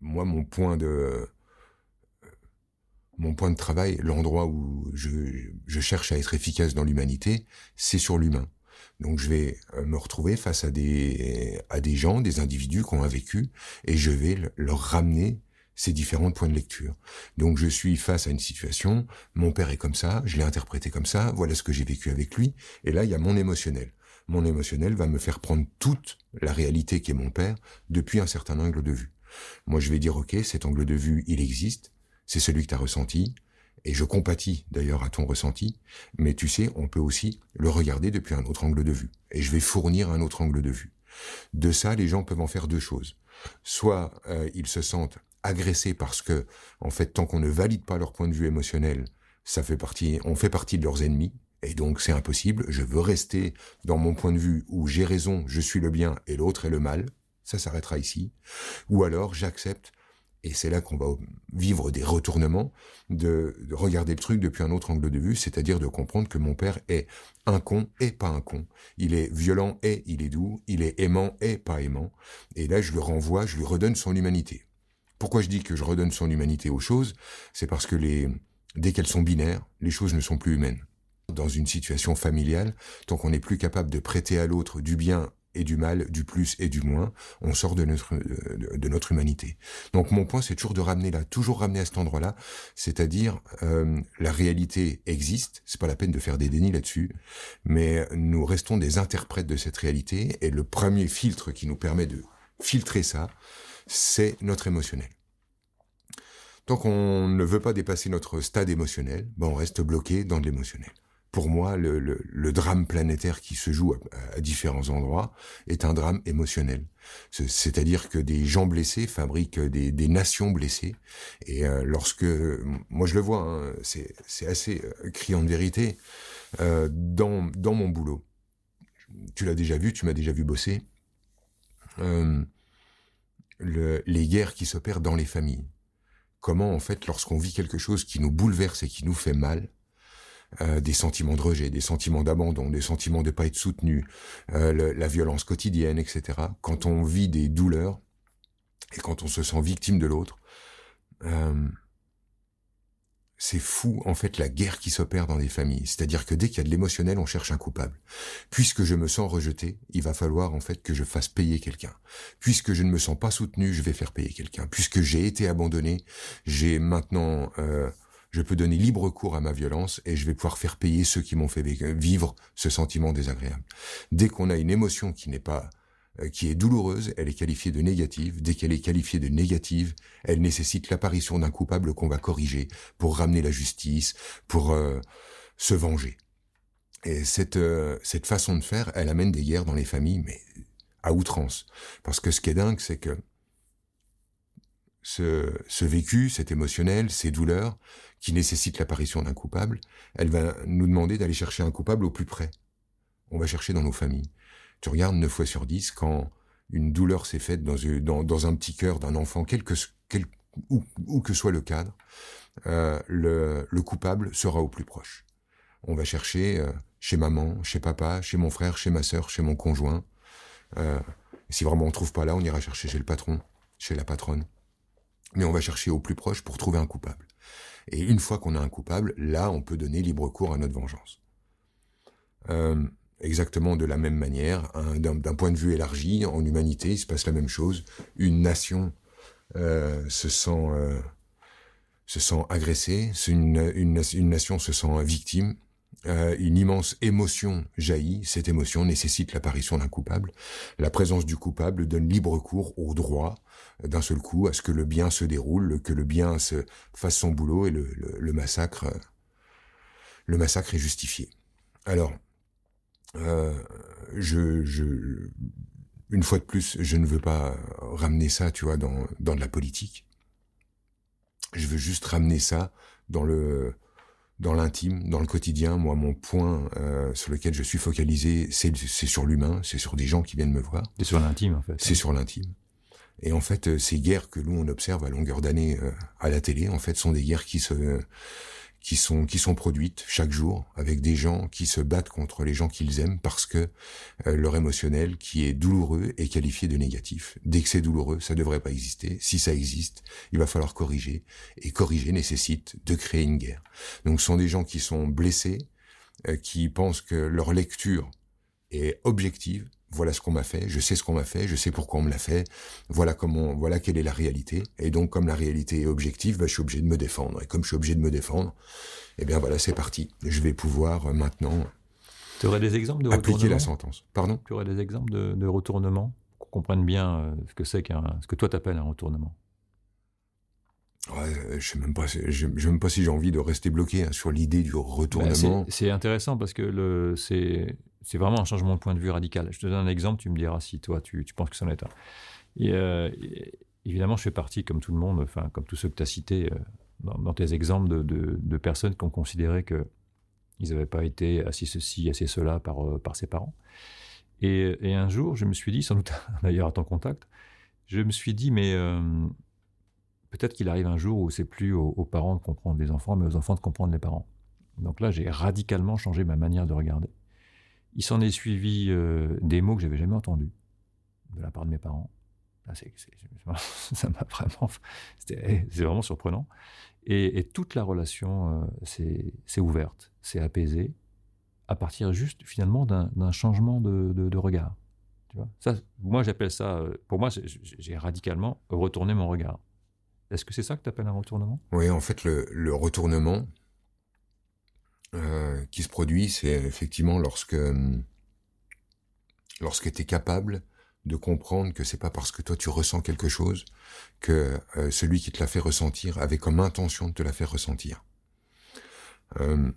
moi, mon point de mon point de travail, l'endroit où je, je, cherche à être efficace dans l'humanité, c'est sur l'humain. Donc je vais euh, me retrouver face à des à des gens, des individus qui ont un vécu, et je vais leur ramener ces différents points de lecture. Donc je suis face à une situation, mon père est comme ça, je l'ai interprété comme ça, voilà ce que j'ai vécu avec lui, et là il y a mon émotionnel. Mon émotionnel va me faire prendre toute la réalité qui est mon père depuis un certain angle de vue. Moi je vais dire ok, cet angle de vue il existe, c'est celui que tu as ressenti, et je compatis d'ailleurs à ton ressenti, mais tu sais, on peut aussi le regarder depuis un autre angle de vue, et je vais fournir un autre angle de vue. De ça, les gens peuvent en faire deux choses. Soit euh, ils se sentent agressés parce que, en fait, tant qu'on ne valide pas leur point de vue émotionnel, ça fait partie, on fait partie de leurs ennemis, et donc c'est impossible. Je veux rester dans mon point de vue où j'ai raison, je suis le bien et l'autre est le mal. Ça s'arrêtera ici. Ou alors j'accepte et c'est là qu'on va vivre des retournements, de, regarder le truc depuis un autre angle de vue, c'est-à-dire de comprendre que mon père est un con et pas un con. Il est violent et il est doux, il est aimant et pas aimant. Et là, je lui renvoie, je lui redonne son humanité. Pourquoi je dis que je redonne son humanité aux choses? C'est parce que les, dès qu'elles sont binaires, les choses ne sont plus humaines. Dans une situation familiale, tant qu'on n'est plus capable de prêter à l'autre du bien et du mal, du plus et du moins, on sort de notre de, notre humanité. Donc mon point, c'est toujours de ramener là, toujours ramener à cet endroit-là, c'est-à-dire euh, la réalité existe. C'est pas la peine de faire des dénis là-dessus, mais nous restons des interprètes de cette réalité et le premier filtre qui nous permet de filtrer ça, c'est notre émotionnel. Tant qu'on ne veut pas dépasser notre stade émotionnel, ben on reste bloqué dans de l'émotionnel pour moi, le, le, drame planétaire qui se joue à, différents endroits est un drame émotionnel. C'est-à-dire que des gens blessés fabriquent des, des nations blessées. Et euh, lorsque, moi je le vois, hein, c'est assez euh, criant de vérité, euh, dans, dans mon boulot. Tu l'as déjà vu, tu m'as déjà vu bosser. Euh, le, les guerres qui s'opèrent dans les familles. Comment, en fait, lorsqu'on vit quelque chose qui nous bouleverse et qui nous fait mal, euh, des sentiments de rejet, des sentiments d'abandon, des sentiments de pas être soutenu, euh, la violence quotidienne, etc. Quand on vit des douleurs et quand on se sent victime de l'autre, euh, c'est fou en fait la guerre qui s'opère dans des familles. C'est-à-dire que dès qu'il y a de l'émotionnel, on cherche un coupable. Puisque je me sens rejeté, il va falloir en fait que je fasse payer quelqu'un. Puisque je ne me sens pas soutenu, je vais faire payer quelqu'un. Puisque j'ai été abandonné, j'ai maintenant euh, je peux donner libre cours à ma violence et je vais pouvoir faire payer ceux qui m'ont fait vivre ce sentiment désagréable. Dès qu'on a une émotion qui n'est pas euh, qui est douloureuse, elle est qualifiée de négative. Dès qu'elle est qualifiée de négative, elle nécessite l'apparition d'un coupable qu'on va corriger pour ramener la justice, pour euh, se venger. Et cette euh, cette façon de faire, elle amène des guerres dans les familles, mais à outrance. Parce que ce qui est dingue, c'est que ce, ce vécu, cet émotionnel, ces douleurs, qui nécessitent l'apparition d'un coupable, elle va nous demander d'aller chercher un coupable au plus près. On va chercher dans nos familles. Tu regardes 9 fois sur 10 quand une douleur s'est faite dans, dans, dans, un petit cœur d'un enfant, quel que, quel, où, où, que soit le cadre, euh, le, le, coupable sera au plus proche. On va chercher euh, chez maman, chez papa, chez mon frère, chez ma sœur, chez mon conjoint. Euh, si vraiment on trouve pas là, on ira chercher chez le patron, chez la patronne mais on va chercher au plus proche pour trouver un coupable. Et une fois qu'on a un coupable, là, on peut donner libre cours à notre vengeance. Euh, exactement de la même manière, d'un point de vue élargi, en humanité, il se passe la même chose. Une nation euh, se sent euh, se sent agressée, une nation se sent victime, euh, une immense émotion jaillit, cette émotion nécessite l'apparition d'un coupable. La présence du coupable donne libre cours au droit d'un seul coup à ce que le bien se déroule, que le bien se fasse son boulot et le, massacre, le massacre est justifié. Alors, euh, je, je, une fois de plus, je ne veux pas ramener ça, tu vois, dans, dans de la politique. Je veux juste ramener ça dans le dans l'intime, dans le quotidien. Moi, mon point euh, sur lequel je suis focalisé, c'est sur l'humain, c'est sur des gens qui viennent me voir. C'est sur l'intime, en fait. C'est sur l'intime. Et en fait, euh, ces guerres que nous on observe à longueur d'année euh, à la télé, en fait, sont des guerres qui se qui sont qui sont produites chaque jour avec des gens qui se battent contre les gens qu'ils aiment parce que euh, leur émotionnel qui est douloureux est qualifié de négatif. Dès que c'est douloureux, ça devrait pas exister. Si ça existe, il va falloir corriger et corriger nécessite de créer une guerre. Donc ce sont des gens qui sont blessés, euh, qui pensent que leur lecture est objective voilà ce qu'on m'a fait, je sais ce qu'on m'a fait, je sais pourquoi on me l'a fait, voilà comment, voilà quelle est la réalité. Et donc, comme la réalité est objective, bah, je suis obligé de me défendre. Et comme je suis obligé de me défendre, eh bien voilà, c'est parti. Je vais pouvoir euh, maintenant tu aurais des exemples de appliquer la sentence. Pardon? Tu aurais des exemples de, de retournement qu'on comprenne bien euh, ce que c'est qu'un, ce que toi t'appelles un retournement? Ouais, je sais même pas, je, je sais même pas si j'ai envie de rester bloqué hein, sur l'idée du retournement. Bah, c'est intéressant parce que le, c'est, c'est vraiment un changement de point de vue radical. Je te donne un exemple, tu me diras si toi tu, tu penses que c'en est un. Et, euh, évidemment, je fais partie, comme tout le monde, enfin comme tous ceux que tu as cités euh, dans, tes exemples de, de, de, personnes qui ont considéré que ils n'avaient pas été assis ceci, assis cela par, euh, par ses parents. Et, et, un jour, je me suis dit, sans doute d'ailleurs à ton contact, je me suis dit, mais euh, peut-être qu'il arrive un jour où c'est plus aux, parents de comprendre les enfants, mais aux enfants de comprendre les parents. Donc là, j'ai radicalement changé ma manière de regarder. Il s'en est suivi euh, des mots que j'avais jamais entendus de la part de mes parents. ça m'a vraiment, c'est vraiment surprenant. Et, toute la relation euh, s'est ouverte, s'est apaisée à partir juste finalement d'un changement de, regard. Moi j'appelle ça, euh, pour moi j'ai radicalement retourné mon regard. Est-ce que c'est ça que tu appelles un retournement? Oui, en fait le, retournement, euh, qui se produit, c'est effectivement lorsque hum, lorsque tu es capable de comprendre que c'est pas parce que toi tu ressens quelque chose que euh, celui qui te l'a fait ressentir avait comme intention de te la faire ressentir. Euh,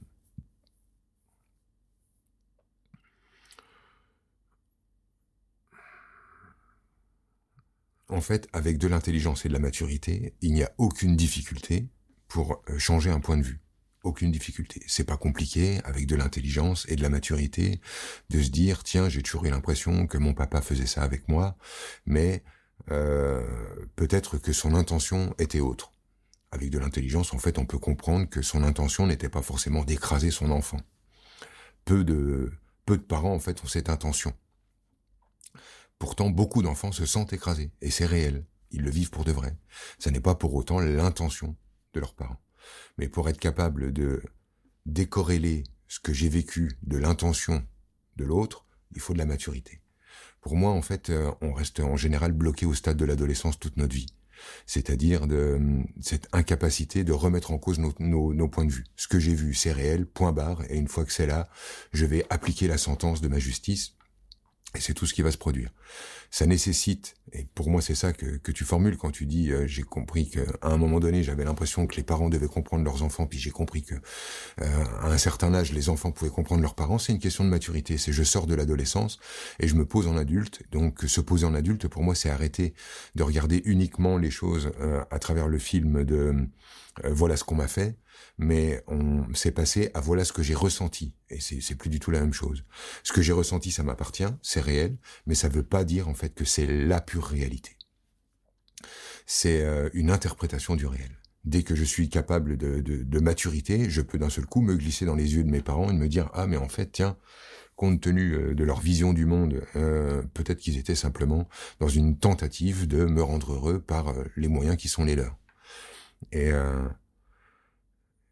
en fait, avec de l'intelligence et de la maturité, il n'y a aucune difficulté pour euh, changer un point de vue aucune difficulté. C'est pas compliqué, avec de l'intelligence et de la maturité, de se dire tiens, j'ai toujours eu l'impression que mon papa faisait ça avec moi, mais euh, peut-être que son intention était autre. Avec de l'intelligence, en fait, on peut comprendre que son intention n'était pas forcément d'écraser son enfant. Peu de peu de parents en fait ont cette intention. Pourtant, beaucoup d'enfants se sentent écrasés et c'est réel. Ils le vivent pour de vrai. Ça n'est pas pour autant l'intention de leurs parents. Mais pour être capable de décorréler ce que j'ai vécu de l'intention de l'autre, il faut de la maturité. Pour moi, en fait, euh, on reste en général bloqué au stade de l'adolescence toute notre vie. C'est-à-dire de cette incapacité de remettre en cause nos, nos points de vue. Ce que j'ai vu, c'est réel, point barre, et une fois que c'est là, je vais appliquer la sentence de ma justice, et c'est tout ce qui va se produire. Ça nécessite, et pour moi c'est ça que, que, tu formules quand tu dis euh, j'ai compris qu'à un moment donné j'avais l'impression que les parents devaient comprendre leurs enfants, puis j'ai compris que euh, à un certain âge les enfants pouvaient comprendre leurs parents, c'est une question de maturité, c'est je sors de l'adolescence et je me pose en adulte, donc se poser en adulte pour moi c'est arrêter de regarder uniquement les choses euh, à travers le film de euh, voilà ce qu'on m'a fait, mais on s'est passé à voilà ce que j'ai ressenti. Et c'est plus du tout la même chose. Ce que j'ai ressenti, ça m'appartient, c'est réel, mais ça veut pas dire en fait que c'est la pure réalité. C'est euh, une interprétation du réel. Dès que je suis capable de, de, de maturité, je peux d'un seul coup me glisser dans les yeux de mes parents et me dire ah mais en fait tiens compte tenu euh, de leur vision du monde, euh, peut-être qu'ils étaient simplement dans une tentative de me rendre heureux par euh, les moyens qui sont les leurs. Et, euh,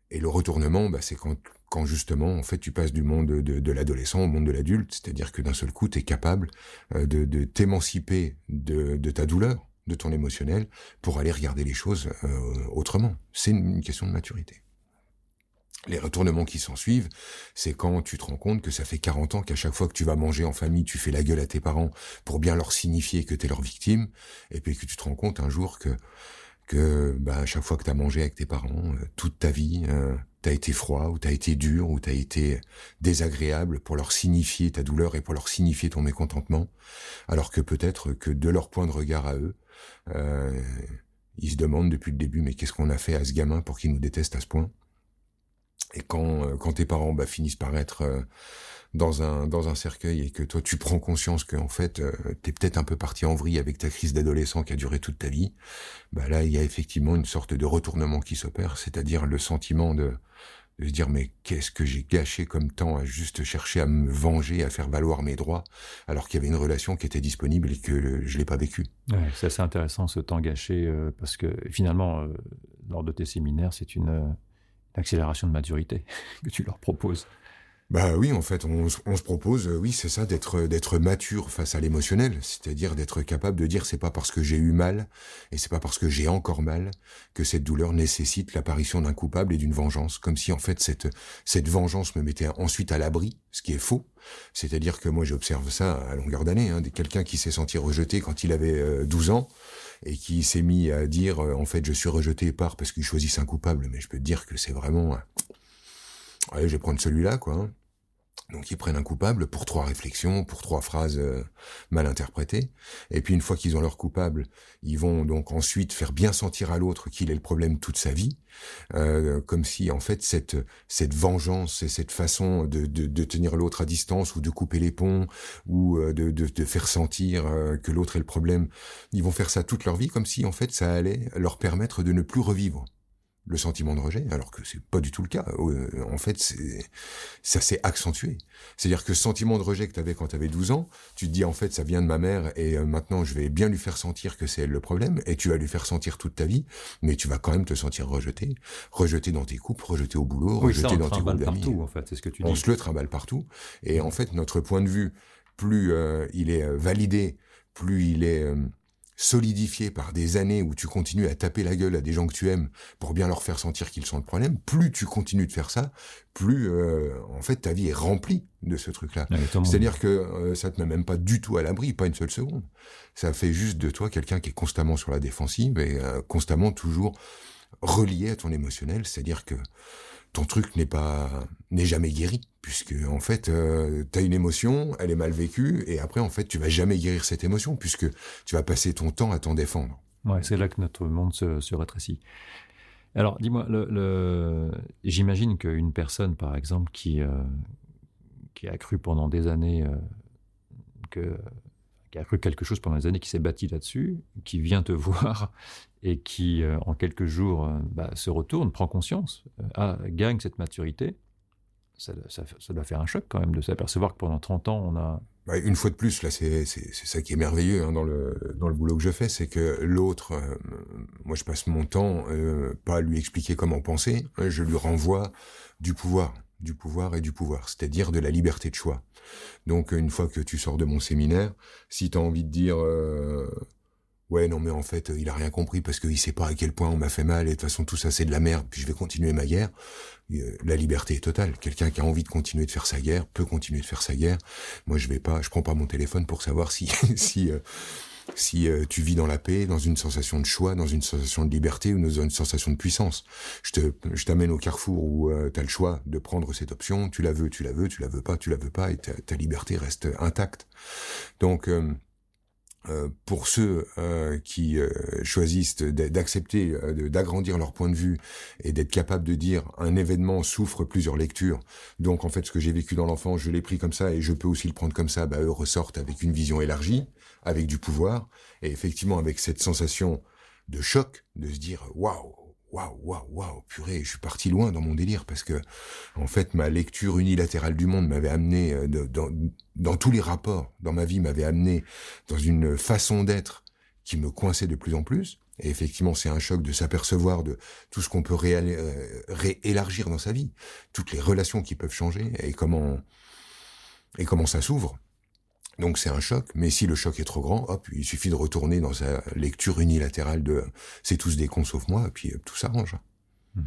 et le retournement, bah, c'est quand, quand justement, en fait, tu passes du monde de, de l'adolescent au monde de l'adulte, c'est-à-dire que d'un seul coup, tu es capable euh, de, de t'émanciper de, de ta douleur, de ton émotionnel, pour aller regarder les choses euh, autrement. C'est une, question de maturité. Les retournements qui s'en suivent, c'est quand tu te rends compte que ça fait 40 ans qu'à chaque fois que tu vas manger en famille, tu fais la gueule à tes parents pour bien leur signifier que tu es leur victime, et puis que tu te rends compte un jour que que bah, à chaque fois que tu as mangé avec tes parents, euh, toute ta vie, euh, t'as été froid, ou t'as été dur, ou t'as été désagréable pour leur signifier ta douleur et pour leur signifier ton mécontentement, alors que peut-être que de leur point de regard à eux, euh, ils se demandent depuis le début mais qu'est-ce qu'on a fait à ce gamin pour qu'il nous déteste à ce point? Et quand, euh, quand tes parents bah, finissent par être euh, dans un dans un cercueil et que toi tu prends conscience que en fait euh, t'es peut-être un peu parti en vrille avec ta crise d'adolescent qui a duré toute ta vie, bah là il y a effectivement une sorte de retournement qui s'opère, c'est-à-dire le sentiment de de se dire mais qu'est-ce que j'ai gâché comme temps à juste chercher à me venger, à faire valoir mes droits, alors qu'il y avait une relation qui était disponible et que je l'ai pas vécue. C'est assez intéressant ce temps gâché euh, parce que finalement, euh, lors de tes séminaires, c'est une, accélération de maturité que tu leur proposes. Bah oui, en fait, on, on se propose, oui, c'est ça, d'être d'être mature face à l'émotionnel, c'est-à-dire d'être capable de dire c'est pas parce que j'ai eu mal et c'est pas parce que j'ai encore mal que cette douleur nécessite l'apparition d'un coupable et d'une vengeance, comme si en fait cette cette vengeance me mettait ensuite à l'abri, ce qui est faux. C'est-à-dire que moi j'observe ça à longueur d'année, hein, quelqu'un qui s'est senti rejeté quand il avait 12 euh, ans et qui s'est mis à dire euh, en fait je suis rejeté par parce qu'il choisit un coupable, mais je peux te dire que c'est vraiment euh, allez, je vais prendre celui-là, quoi. Hein. Donc ils prennent un coupable pour trois réflexions, pour trois phrases euh, mal interprétées. Et puis une fois qu'ils ont leur coupable, ils vont donc ensuite faire bien sentir à l'autre qu'il est le problème toute sa vie, euh, comme si en fait cette cette vengeance et cette façon de, de, de tenir l'autre à distance ou de couper les ponts ou euh, de, de, de faire sentir que l'autre est le problème, ils vont faire ça toute leur vie comme si en fait ça allait leur permettre de ne plus revivre le sentiment de rejet, alors que c'est pas du tout le cas. Euh, en fait, ça s'est accentué. C'est-à-dire que ce sentiment de rejet que tu avais quand tu avais 12 ans, tu te dis en fait ça vient de ma mère et euh, maintenant je vais bien lui faire sentir que c'est elle le problème et tu vas lui faire sentir toute ta vie, mais tu vas quand même te sentir rejeté, rejeté dans tes coupes, rejeté au boulot, rejeté dans tes groupes d'amis. en fait, c'est ce que tu dis. On se le trimballe partout et en fait notre point de vue, plus euh, il est validé, plus il est solidifié par des années où tu continues à taper la gueule à des gens que tu aimes pour bien leur faire sentir qu'ils sont le problème, plus tu continues de faire ça, plus euh, en fait ta vie est remplie de ce truc-là. C'est-à-dire que euh, ça te met même pas du tout à l'abri, pas une seule seconde. Ça fait juste de toi quelqu'un qui est constamment sur la défensive et euh, constamment toujours relié à ton émotionnel. C'est-à-dire que ton truc n'est pas n'est jamais guéri puisque en fait euh, tu as une émotion, elle est mal vécue et après en fait tu vas jamais guérir cette émotion puisque tu vas passer ton temps à t'en défendre. Ouais, c'est là que notre monde se, se rétrécit. Alors dis-moi, j'imagine qu'une personne par exemple qui euh, qui a cru pendant des années euh, que qui a cru quelque chose pendant des années, qui s'est bâti là-dessus, qui vient te voir et qui, euh, en quelques jours, euh, bah, se retourne, prend conscience, euh, gagne cette maturité, ça, doit faire un choc quand même de s'apercevoir que pendant 30 ans, on a... Bah, une fois de plus, là, c'est ça qui est merveilleux hein, dans, le, dans le boulot que je fais, c'est que l'autre, moi je passe mon temps pas à lui expliquer comment penser, hein, je lui renvoie du pouvoir du pouvoir et du pouvoir, c'est-à-dire de la liberté de choix. Donc une fois que tu sors de mon séminaire, si tu as envie de dire euh, ouais non mais en fait il a rien compris parce qu'il sait pas à quel point on m'a fait mal et de toute façon tout ça c'est de la merde puis je vais continuer ma guerre, euh, la liberté est totale. Quelqu'un qui a envie de continuer de faire sa guerre peut continuer de faire sa guerre. Moi je vais pas, je prends pas mon téléphone pour savoir si si euh, si euh, tu vis dans la paix, dans une sensation de choix, dans une sensation de liberté ou dans une sensation de puissance. Je te, je t'amène au carrefour où euh, tu as le choix de prendre cette option, tu la veux, tu la veux, tu la veux pas, tu la veux pas, et ta, ta liberté reste intacte. Donc, euh, pour ceux qui choisissent d'accepter, d'agrandir leur point de vue et d'être capable de dire un événement souffre plusieurs lectures. Donc en fait, ce que j'ai vécu dans l'enfance, je l'ai pris comme ça et je peux aussi le prendre comme ça. Bah, eux ressortent avec une vision élargie avec du pouvoir, et effectivement avec cette sensation de choc, de se dire waouh, waouh, waouh, waouh, purée, je suis parti loin dans mon délire parce que en fait ma lecture unilatérale du monde m'avait amené euh, dans, tous les rapports dans ma vie m'avait amené dans une façon d'être qui me coinçait de plus en plus. Et effectivement, c'est un choc de s'apercevoir de tout ce qu'on peut euh, réélargir dans sa vie, toutes les relations qui peuvent changer et comment et comment ça s'ouvre. Donc c'est un choc, mais si le choc est trop grand, hop, il suffit de retourner dans sa lecture unilatérale de c'est tous des cons sauf moi, et puis euh, tout s'arrange. Mmh.